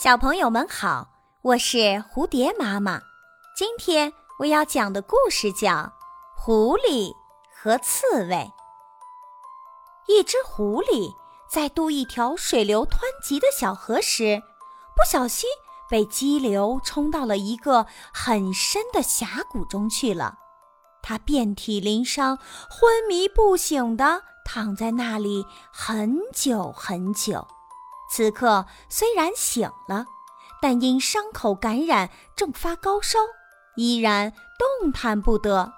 小朋友们好，我是蝴蝶妈妈。今天我要讲的故事叫《狐狸和刺猬》。一只狐狸在渡一条水流湍急的小河时，不小心被激流冲到了一个很深的峡谷中去了。它遍体鳞伤，昏迷不醒的躺在那里很久很久。此刻虽然醒了，但因伤口感染正发高烧，依然动弹不得。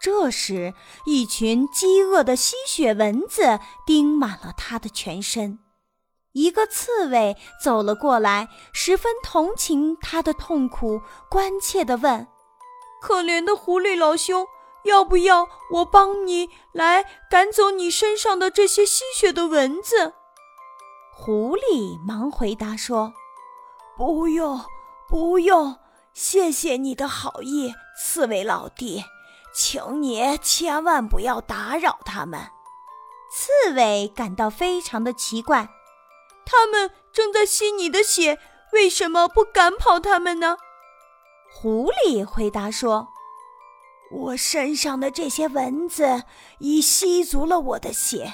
这时，一群饥饿的吸血蚊子叮满了他的全身。一个刺猬走了过来，十分同情他的痛苦，关切地问：“可怜的狐狸老兄，要不要我帮你来赶走你身上的这些吸血的蚊子？”狐狸忙回答说：“不用，不用，谢谢你的好意，刺猬老弟，请你千万不要打扰他们。”刺猬感到非常的奇怪，他们正在吸你的血，为什么不赶跑他们呢？狐狸回答说：“我身上的这些蚊子已吸足了我的血。”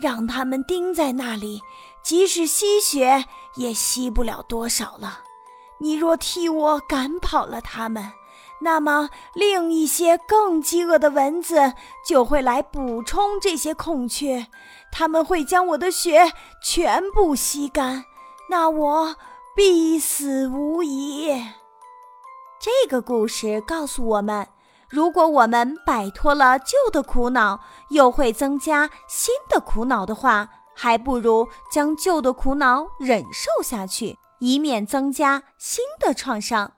让他们钉在那里，即使吸血也吸不了多少了。你若替我赶跑了他们，那么另一些更饥饿的蚊子就会来补充这些空缺，他们会将我的血全部吸干，那我必死无疑。这个故事告诉我们。如果我们摆脱了旧的苦恼，又会增加新的苦恼的话，还不如将旧的苦恼忍受下去，以免增加新的创伤。